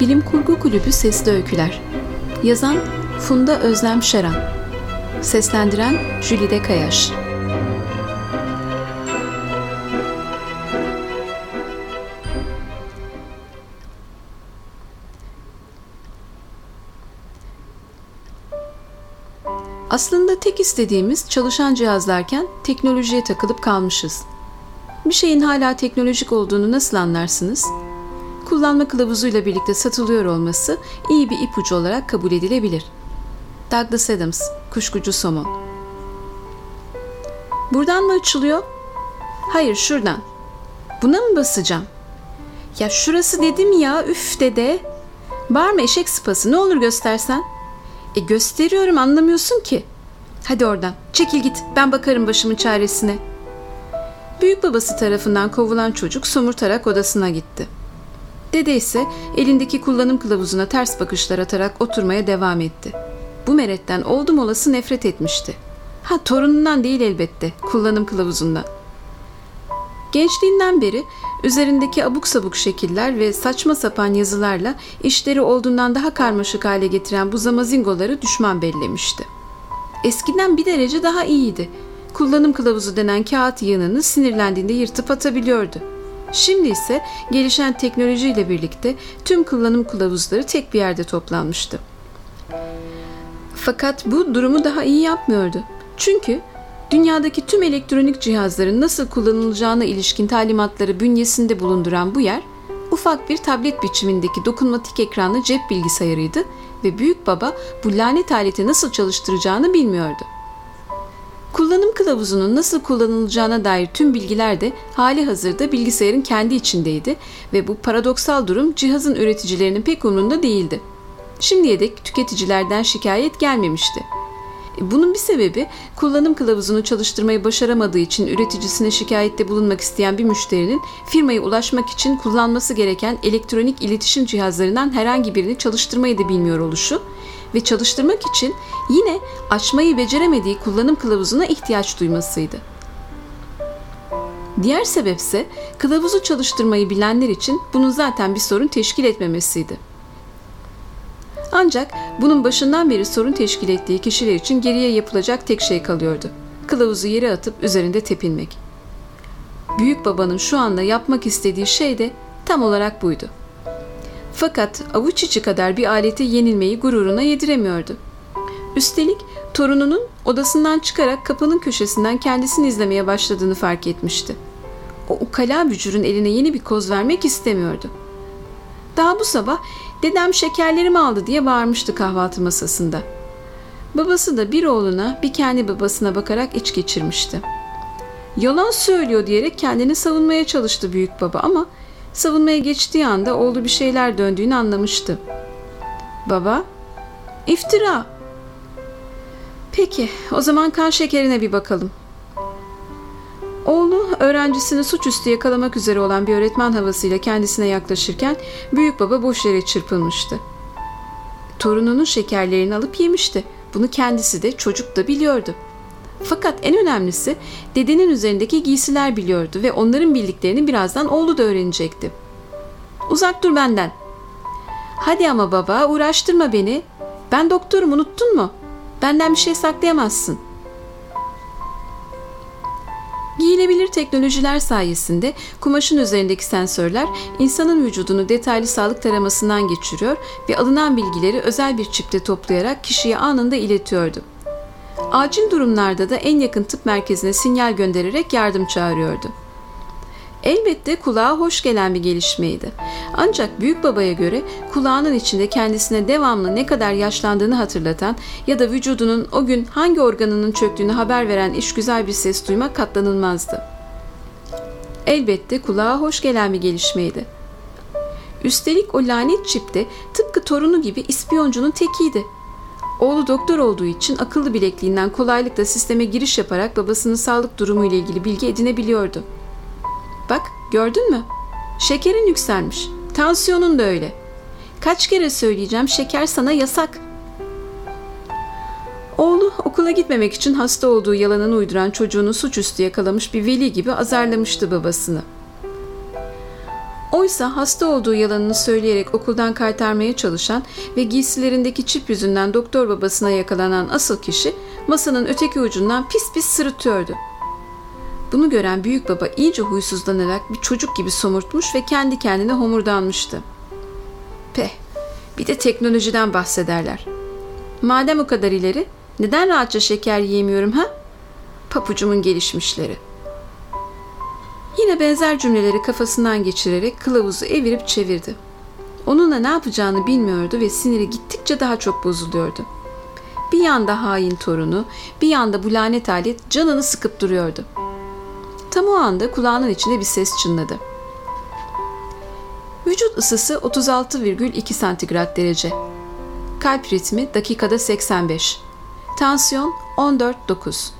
Bilim Kurgu Kulübü Sesli Öyküler Yazan Funda Özlem Şeran Seslendiren Jülide Kayaş Aslında tek istediğimiz çalışan cihazlarken teknolojiye takılıp kalmışız. Bir şeyin hala teknolojik olduğunu nasıl anlarsınız? Kullanma kılavuzuyla birlikte satılıyor olması iyi bir ipucu olarak kabul edilebilir. Douglas Adams, Kuşkucu Somon Buradan mı açılıyor? Hayır, şuradan. Buna mı basacağım? Ya şurası dedim ya, üf dede. Mı eşek sıpası, ne olur göstersen. E gösteriyorum, anlamıyorsun ki. Hadi oradan, çekil git, ben bakarım başımın çaresine. Büyük babası tarafından kovulan çocuk somurtarak odasına gitti. Dede ise elindeki kullanım kılavuzuna ters bakışlar atarak oturmaya devam etti. Bu meretten oldum olası nefret etmişti. Ha torunundan değil elbette, kullanım kılavuzundan. Gençliğinden beri üzerindeki abuk sabuk şekiller ve saçma sapan yazılarla işleri olduğundan daha karmaşık hale getiren bu zamazingoları düşman bellemişti. Eskiden bir derece daha iyiydi. Kullanım kılavuzu denen kağıt yığınını sinirlendiğinde yırtıp atabiliyordu. Şimdi ise gelişen teknolojiyle birlikte tüm kullanım kılavuzları tek bir yerde toplanmıştı. Fakat bu durumu daha iyi yapmıyordu. Çünkü dünyadaki tüm elektronik cihazların nasıl kullanılacağına ilişkin talimatları bünyesinde bulunduran bu yer, ufak bir tablet biçimindeki dokunmatik ekranlı cep bilgisayarıydı ve büyük baba bu lanet aleti nasıl çalıştıracağını bilmiyordu. Kullanım kılavuzunun nasıl kullanılacağına dair tüm bilgiler de hali hazırda bilgisayarın kendi içindeydi ve bu paradoksal durum cihazın üreticilerinin pek umrunda değildi. Şimdiye dek tüketicilerden şikayet gelmemişti. E, bunun bir sebebi kullanım kılavuzunu çalıştırmayı başaramadığı için üreticisine şikayette bulunmak isteyen bir müşterinin firmaya ulaşmak için kullanması gereken elektronik iletişim cihazlarından herhangi birini çalıştırmayı da bilmiyor oluşu ve çalıştırmak için yine açmayı beceremediği kullanım kılavuzuna ihtiyaç duymasıydı. Diğer sebepse kılavuzu çalıştırmayı bilenler için bunun zaten bir sorun teşkil etmemesiydi. Ancak bunun başından beri sorun teşkil ettiği kişiler için geriye yapılacak tek şey kalıyordu. Kılavuzu yere atıp üzerinde tepinmek. Büyük babanın şu anda yapmak istediği şey de tam olarak buydu. Fakat avuç içi kadar bir alete yenilmeyi gururuna yediremiyordu. Üstelik torununun odasından çıkarak kapının köşesinden kendisini izlemeye başladığını fark etmişti. O ukala bücürün eline yeni bir koz vermek istemiyordu. Daha bu sabah dedem şekerlerimi aldı diye bağırmıştı kahvaltı masasında. Babası da bir oğluna bir kendi babasına bakarak iç geçirmişti. Yalan söylüyor diyerek kendini savunmaya çalıştı büyük baba ama savunmaya geçtiği anda oğlu bir şeyler döndüğünü anlamıştı. Baba, iftira. Peki, o zaman kan şekerine bir bakalım. Oğlu öğrencisini suçüstü yakalamak üzere olan bir öğretmen havasıyla kendisine yaklaşırken büyük baba boş yere çırpınmıştı. Torununun şekerlerini alıp yemişti. Bunu kendisi de çocuk da biliyordu. Fakat en önemlisi dedenin üzerindeki giysiler biliyordu ve onların bildiklerini birazdan oğlu da öğrenecekti. Uzak dur benden. Hadi ama baba uğraştırma beni. Ben doktorum unuttun mu? Benden bir şey saklayamazsın. Giyilebilir teknolojiler sayesinde kumaşın üzerindeki sensörler insanın vücudunu detaylı sağlık taramasından geçiriyor ve alınan bilgileri özel bir çipte toplayarak kişiye anında iletiyordu. Acil durumlarda da en yakın tıp merkezine sinyal göndererek yardım çağırıyordu. Elbette kulağa hoş gelen bir gelişmeydi. Ancak büyük babaya göre kulağının içinde kendisine devamlı ne kadar yaşlandığını hatırlatan ya da vücudunun o gün hangi organının çöktüğünü haber veren işgüzar bir ses duymak katlanılmazdı. Elbette kulağa hoş gelen bir gelişmeydi. Üstelik o lanet çipte tıpkı torunu gibi ispiyoncunun tekiydi. Oğlu doktor olduğu için akıllı bilekliğinden kolaylıkla sisteme giriş yaparak babasının sağlık durumu ile ilgili bilgi edinebiliyordu. Bak gördün mü? Şekerin yükselmiş. Tansiyonun da öyle. Kaç kere söyleyeceğim şeker sana yasak. Oğlu okula gitmemek için hasta olduğu yalanını uyduran çocuğunu suçüstü yakalamış bir veli gibi azarlamıştı babasını. Oysa hasta olduğu yalanını söyleyerek okuldan kaytarmaya çalışan ve giysilerindeki çip yüzünden doktor babasına yakalanan asıl kişi masanın öteki ucundan pis pis sırıtıyordu. Bunu gören büyük baba iyice huysuzlanarak bir çocuk gibi somurtmuş ve kendi kendine homurdanmıştı. Peh, bir de teknolojiden bahsederler. Madem o kadar ileri, neden rahatça şeker yiyemiyorum ha? Papucumun gelişmişleri. Yine benzer cümleleri kafasından geçirerek kılavuzu evirip çevirdi. Onunla ne yapacağını bilmiyordu ve siniri gittikçe daha çok bozuluyordu. Bir yanda hain torunu, bir yanda bu lanet alet canını sıkıp duruyordu. Tam o anda kulağının içinde bir ses çınladı. Vücut ısısı 36,2 santigrat derece. Kalp ritmi dakikada 85. Tansiyon 14,9.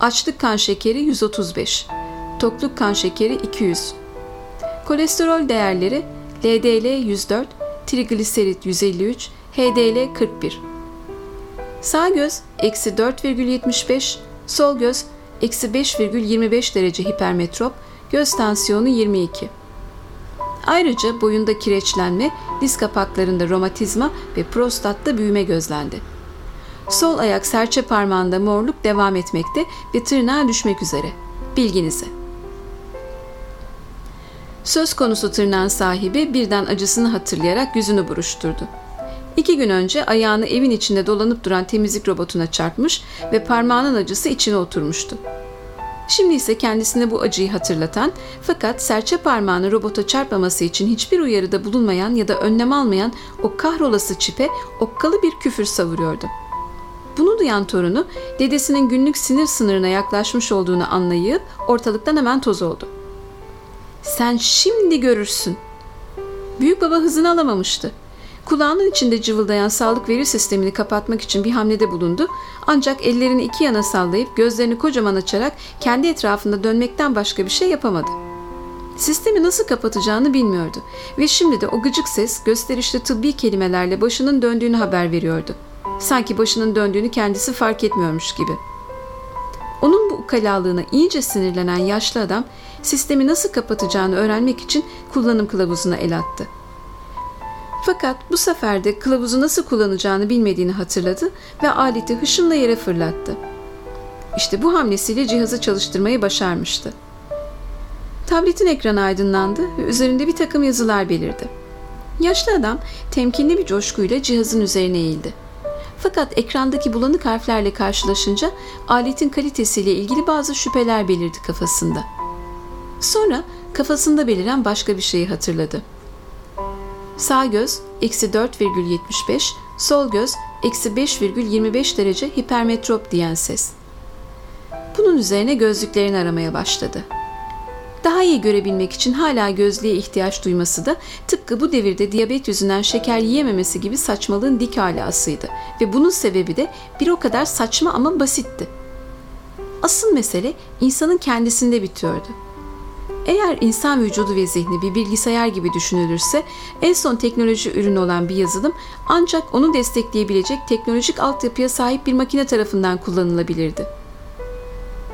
Açlık kan şekeri 135. Tokluk kan şekeri 200. Kolesterol değerleri LDL 104, trigliserit 153, HDL 41. Sağ göz eksi 4,75, sol göz eksi 5,25 derece hipermetrop, göz tansiyonu 22. Ayrıca boyunda kireçlenme, diz kapaklarında romatizma ve prostatta büyüme gözlendi. Sol ayak serçe parmağında morluk devam etmekte ve tırnağa düşmek üzere. Bilginize. Söz konusu tırnağın sahibi birden acısını hatırlayarak yüzünü buruşturdu. İki gün önce ayağını evin içinde dolanıp duran temizlik robotuna çarpmış ve parmağının acısı içine oturmuştu. Şimdi ise kendisine bu acıyı hatırlatan fakat serçe parmağını robota çarpmaması için hiçbir uyarıda bulunmayan ya da önlem almayan o kahrolası çipe okkalı bir küfür savuruyordu. Bunu duyan torunu dedesinin günlük sinir sınırına yaklaşmış olduğunu anlayıp ortalıktan hemen toz oldu. Sen şimdi görürsün. Büyük baba hızını alamamıştı. Kulağının içinde cıvıldayan sağlık veri sistemini kapatmak için bir hamlede bulundu. Ancak ellerini iki yana sallayıp gözlerini kocaman açarak kendi etrafında dönmekten başka bir şey yapamadı. Sistemi nasıl kapatacağını bilmiyordu ve şimdi de o gıcık ses gösterişli tıbbi kelimelerle başının döndüğünü haber veriyordu. Sanki başının döndüğünü kendisi fark etmiyormuş gibi. Ukalalığına iyice sinirlenen yaşlı adam sistemi nasıl kapatacağını öğrenmek için kullanım kılavuzuna el attı. Fakat bu sefer de kılavuzu nasıl kullanacağını bilmediğini hatırladı ve aleti hışımla yere fırlattı. İşte bu hamlesiyle cihazı çalıştırmayı başarmıştı. Tabletin ekranı aydınlandı ve üzerinde bir takım yazılar belirdi. Yaşlı adam temkinli bir coşkuyla cihazın üzerine eğildi. Fakat ekrandaki bulanık harflerle karşılaşınca aletin kalitesiyle ilgili bazı şüpheler belirdi kafasında. Sonra kafasında beliren başka bir şeyi hatırladı. Sağ göz eksi 4,75, sol göz eksi 5,25 derece hipermetrop diyen ses. Bunun üzerine gözlüklerini aramaya başladı. Daha iyi görebilmek için hala gözlüğe ihtiyaç duyması da tıpkı bu devirde diyabet yüzünden şeker yiyememesi gibi saçmalığın dik alasıydı ve bunun sebebi de bir o kadar saçma ama basitti. Asıl mesele insanın kendisinde bitiyordu. Eğer insan vücudu ve zihni bir bilgisayar gibi düşünülürse en son teknoloji ürünü olan bir yazılım ancak onu destekleyebilecek teknolojik altyapıya sahip bir makine tarafından kullanılabilirdi.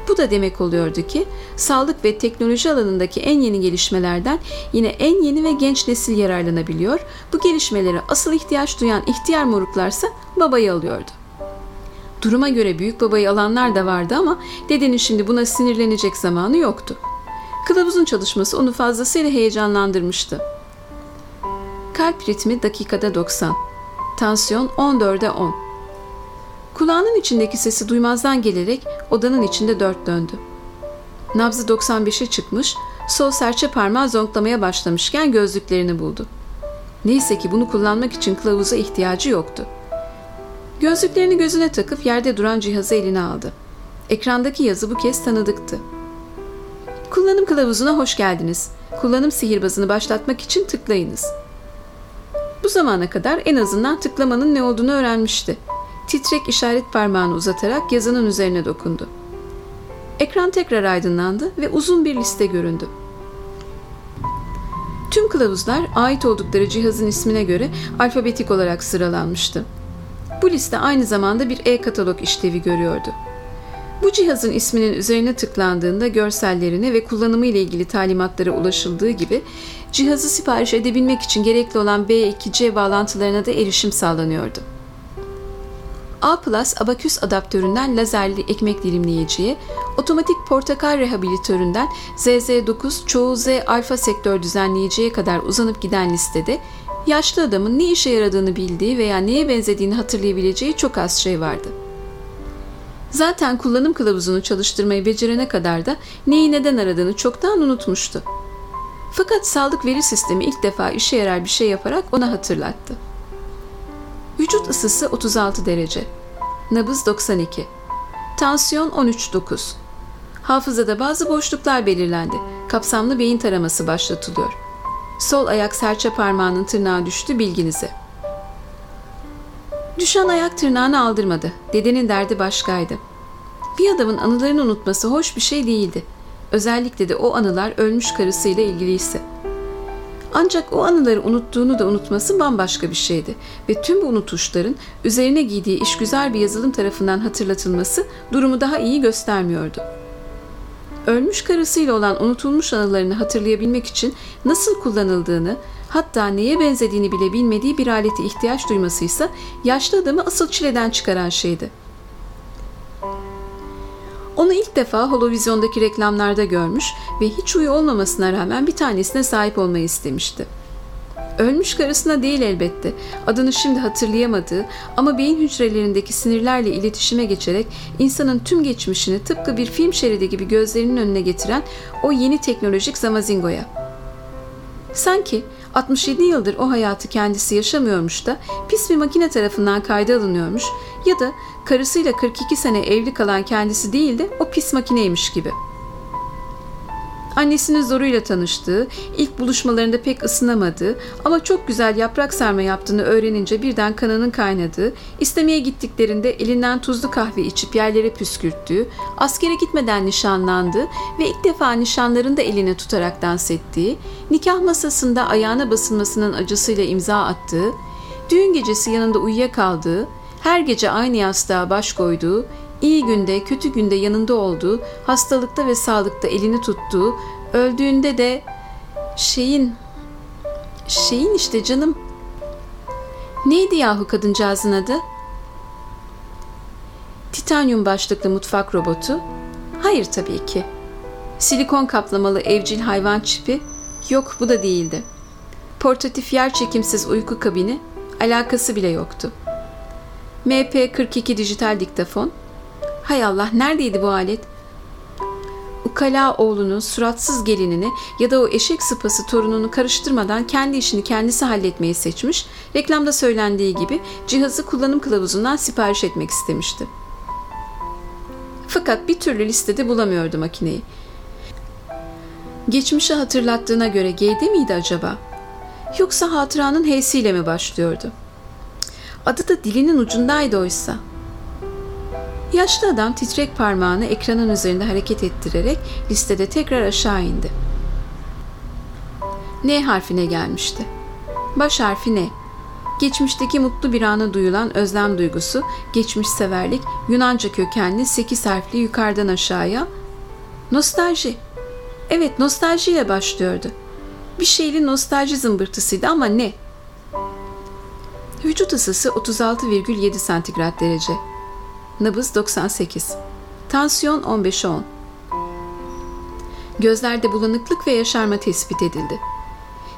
Bu da demek oluyordu ki sağlık ve teknoloji alanındaki en yeni gelişmelerden yine en yeni ve genç nesil yararlanabiliyor. Bu gelişmelere asıl ihtiyaç duyan ihtiyar moruklarsa babayı alıyordu. Duruma göre büyük babayı alanlar da vardı ama dedenin şimdi buna sinirlenecek zamanı yoktu. Kılavuzun çalışması onu fazlasıyla heyecanlandırmıştı. Kalp ritmi dakikada 90. Tansiyon 14'e 10. Kulağının içindeki sesi duymazdan gelerek odanın içinde dört döndü. Nabzı 95'e çıkmış, sol serçe parmağı zonklamaya başlamışken gözlüklerini buldu. Neyse ki bunu kullanmak için kılavuza ihtiyacı yoktu. Gözlüklerini gözüne takıp yerde duran cihazı eline aldı. Ekrandaki yazı bu kez tanıdıktı. Kullanım kılavuzuna hoş geldiniz. Kullanım sihirbazını başlatmak için tıklayınız. Bu zamana kadar en azından tıklamanın ne olduğunu öğrenmişti. Titrek işaret parmağını uzatarak yazının üzerine dokundu. Ekran tekrar aydınlandı ve uzun bir liste göründü. Tüm kılavuzlar ait oldukları cihazın ismine göre alfabetik olarak sıralanmıştı. Bu liste aynı zamanda bir e-katalog işlevi görüyordu. Bu cihazın isminin üzerine tıklandığında görsellerine ve kullanımı ile ilgili talimatlara ulaşıldığı gibi cihazı sipariş edebilmek için gerekli olan B2C bağlantılarına da erişim sağlanıyordu. A Plus abaküs adaptöründen lazerli ekmek dilimleyiciye, otomatik portakal rehabilitöründen ZZ9 çoğu Z alfa sektör düzenleyiciye kadar uzanıp giden listede yaşlı adamın ne işe yaradığını bildiği veya neye benzediğini hatırlayabileceği çok az şey vardı. Zaten kullanım kılavuzunu çalıştırmayı becerene kadar da neyi neden aradığını çoktan unutmuştu. Fakat sağlık veri sistemi ilk defa işe yarar bir şey yaparak ona hatırlattı. Vücut ısısı 36 derece. Nabız 92. Tansiyon 13.9. Hafızada bazı boşluklar belirlendi. Kapsamlı beyin taraması başlatılıyor. Sol ayak serçe parmağının tırnağı düştü bilginize. Düşen ayak tırnağını aldırmadı. Dedenin derdi başkaydı. Bir adamın anılarını unutması hoş bir şey değildi. Özellikle de o anılar ölmüş karısıyla ilgiliyse. Ancak o anıları unuttuğunu da unutması bambaşka bir şeydi ve tüm bu unutuşların üzerine giydiği işgüzar bir yazılım tarafından hatırlatılması durumu daha iyi göstermiyordu. Ölmüş karısıyla olan unutulmuş anılarını hatırlayabilmek için nasıl kullanıldığını, hatta neye benzediğini bile bilmediği bir alete ihtiyaç duymasıysa yaşlı adamı asıl çileden çıkaran şeydi. Onu ilk defa holovizyondaki reklamlarda görmüş ve hiç uyu olmamasına rağmen bir tanesine sahip olmayı istemişti. Ölmüş karısına değil elbette. Adını şimdi hatırlayamadığı ama beyin hücrelerindeki sinirlerle iletişime geçerek insanın tüm geçmişini tıpkı bir film şeridi gibi gözlerinin önüne getiren o yeni teknolojik Zamazingo'ya. Sanki 67 yıldır o hayatı kendisi yaşamıyormuş da pis bir makine tarafından kayda alınıyormuş ya da karısıyla 42 sene evli kalan kendisi değil de o pis makineymiş gibi. Annesinin zoruyla tanıştığı, ilk buluşmalarında pek ısınamadığı ama çok güzel yaprak sarma yaptığını öğrenince birden kanının kaynadığı, istemeye gittiklerinde elinden tuzlu kahve içip yerlere püskürttüğü, askere gitmeden nişanlandığı ve ilk defa nişanlarında eline tutarak dans ettiği, nikah masasında ayağına basılmasının acısıyla imza attığı, düğün gecesi yanında uyuyakaldığı, her gece aynı yastığa baş koyduğu, iyi günde, kötü günde yanında olduğu, hastalıkta ve sağlıkta elini tuttuğu, öldüğünde de şeyin, şeyin işte canım. Neydi yahu kadıncağızın adı? Titanyum başlıklı mutfak robotu? Hayır tabii ki. Silikon kaplamalı evcil hayvan çipi? Yok bu da değildi. Portatif yer çekimsiz uyku kabini? Alakası bile yoktu. MP42 dijital diktafon. Hay Allah neredeydi bu alet? Ukala oğlunu, suratsız gelinini ya da o eşek sıpası torununu karıştırmadan kendi işini kendisi halletmeyi seçmiş, reklamda söylendiği gibi cihazı kullanım kılavuzundan sipariş etmek istemişti. Fakat bir türlü listede bulamıyordu makineyi. Geçmişi hatırlattığına göre G'de miydi acaba? Yoksa hatıranın H'siyle mi başlıyordu?'' Adı da dilinin ucundaydı oysa. Yaşlı adam titrek parmağını ekranın üzerinde hareket ettirerek listede tekrar aşağı indi. N harfine gelmişti. Baş harfi N. Geçmişteki mutlu bir ana duyulan özlem duygusu, geçmiş severlik, Yunanca kökenli sekiz harfli yukarıdan aşağıya. Nostalji. Evet nostaljiyle başlıyordu. Bir şeyli nostalji zımbırtısıydı ama ne? Vücut ısısı 36,7 santigrat derece. Nabız 98. Tansiyon 15'e 10. Gözlerde bulanıklık ve yaşarma tespit edildi.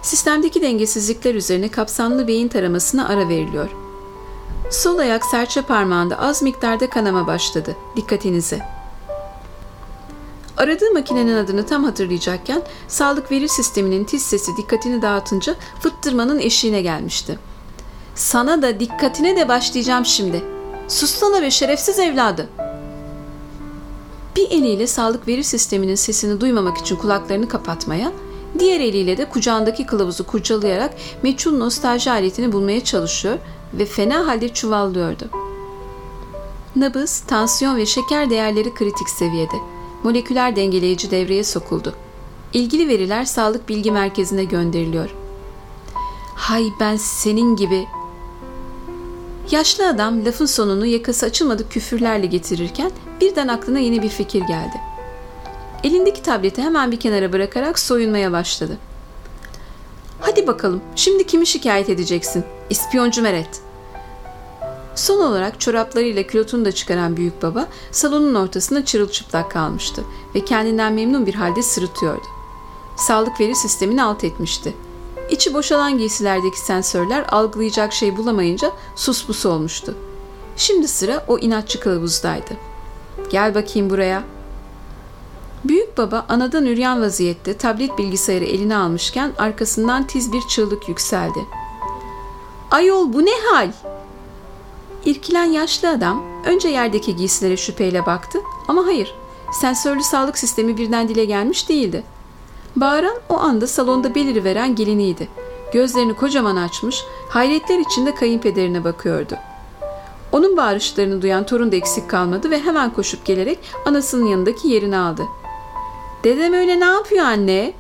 Sistemdeki dengesizlikler üzerine kapsamlı beyin taramasına ara veriliyor. Sol ayak serçe parmağında az miktarda kanama başladı. Dikkatinize. Aradığı makinenin adını tam hatırlayacakken sağlık veri sisteminin tiz sesi dikkatini dağıtınca fıttırmanın eşiğine gelmişti. Sana da dikkatine de başlayacağım şimdi. Sussana be şerefsiz evladı. Bir eliyle sağlık veri sisteminin sesini duymamak için kulaklarını kapatmaya, diğer eliyle de kucağındaki kılavuzu kurcalayarak meçhul nostalji aletini bulmaya çalışıyor ve fena halde çuvallıyordu. Nabız, tansiyon ve şeker değerleri kritik seviyede. Moleküler dengeleyici devreye sokuldu. İlgili veriler sağlık bilgi merkezine gönderiliyor. Hay ben senin gibi Yaşlı adam lafın sonunu yakası açılmadık küfürlerle getirirken birden aklına yeni bir fikir geldi. Elindeki tableti hemen bir kenara bırakarak soyunmaya başladı. Hadi bakalım, şimdi kimi şikayet edeceksin? İspiyoncu Meret. Son olarak çoraplarıyla külotunu da çıkaran büyük baba salonun ortasında çırılçıplak kalmıştı ve kendinden memnun bir halde sırıtıyordu. Sağlık veri sistemini alt etmişti. İçi boşalan giysilerdeki sensörler algılayacak şey bulamayınca suspus olmuştu. Şimdi sıra o inatçı kılavuzdaydı. Gel bakayım buraya. Büyük baba anadan üryan vaziyette tablet bilgisayarı eline almışken arkasından tiz bir çığlık yükseldi. Ayol bu ne hal? İrkilen yaşlı adam önce yerdeki giysilere şüpheyle baktı ama hayır, sensörlü sağlık sistemi birden dile gelmiş değildi. Bağıran o anda salonda beliriveren geliniydi. Gözlerini kocaman açmış, hayretler içinde kayınpederine bakıyordu. Onun bağırışlarını duyan torun da eksik kalmadı ve hemen koşup gelerek anasının yanındaki yerini aldı. Dedem öyle ne yapıyor anne?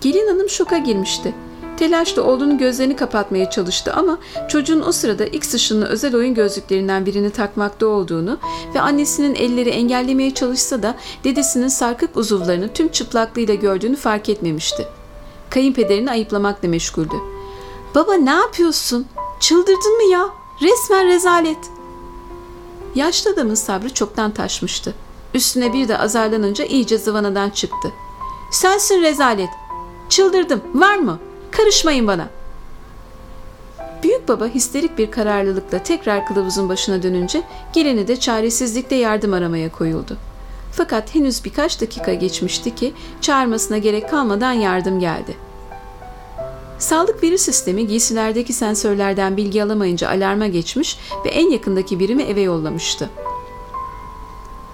Gelin hanım şoka girmişti. Telaşla oğlunun gözlerini kapatmaya çalıştı ama çocuğun o sırada X ışınlı özel oyun gözlüklerinden birini takmakta olduğunu ve annesinin elleri engellemeye çalışsa da dedesinin sarkık uzuvlarını tüm çıplaklığıyla gördüğünü fark etmemişti. Kayınpederini ayıplamakla meşguldü. Baba ne yapıyorsun? Çıldırdın mı ya? Resmen rezalet. Yaşlı adamın sabrı çoktan taşmıştı. Üstüne bir de azarlanınca iyice zıvanadan çıktı. Sensin rezalet. Çıldırdım. Var mı?'' Karışmayın bana. Büyük baba histerik bir kararlılıkla tekrar kılavuzun başına dönünce geleni de çaresizlikle yardım aramaya koyuldu. Fakat henüz birkaç dakika geçmişti ki çağırmasına gerek kalmadan yardım geldi. Sağlık veri sistemi giysilerdeki sensörlerden bilgi alamayınca alarma geçmiş ve en yakındaki birimi eve yollamıştı.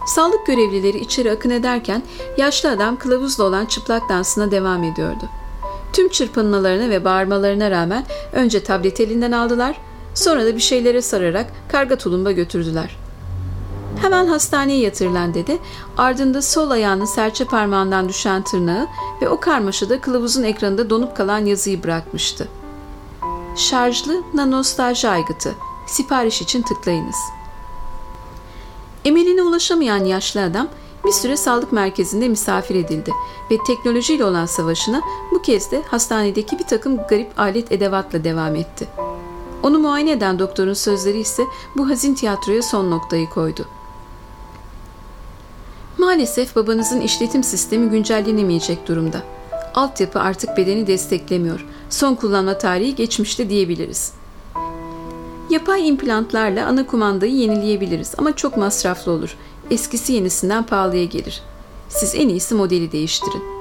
Sağlık görevlileri içeri akın ederken yaşlı adam kılavuzla olan çıplak dansına devam ediyordu. Tüm çırpınmalarına ve bağırmalarına rağmen önce tableti elinden aldılar, sonra da bir şeylere sararak karga tulumba götürdüler. Hemen hastaneye yatırılan dedi, ardında sol ayağının serçe parmağından düşen tırnağı ve o karmaşada kılavuzun ekranında donup kalan yazıyı bırakmıştı. Şarjlı nanostaj aygıtı. Sipariş için tıklayınız. Emeline ulaşamayan yaşlı adam bir süre sağlık merkezinde misafir edildi ve teknolojiyle olan savaşına bu kez de hastanedeki bir takım garip alet edevatla devam etti. Onu muayene eden doktorun sözleri ise bu hazin tiyatroya son noktayı koydu. Maalesef babanızın işletim sistemi güncellenemeyecek durumda. Altyapı artık bedeni desteklemiyor. Son kullanma tarihi geçmişte diyebiliriz. Yapay implantlarla ana kumandayı yenileyebiliriz ama çok masraflı olur eskisi yenisinden pahalıya gelir. Siz en iyisi modeli değiştirin.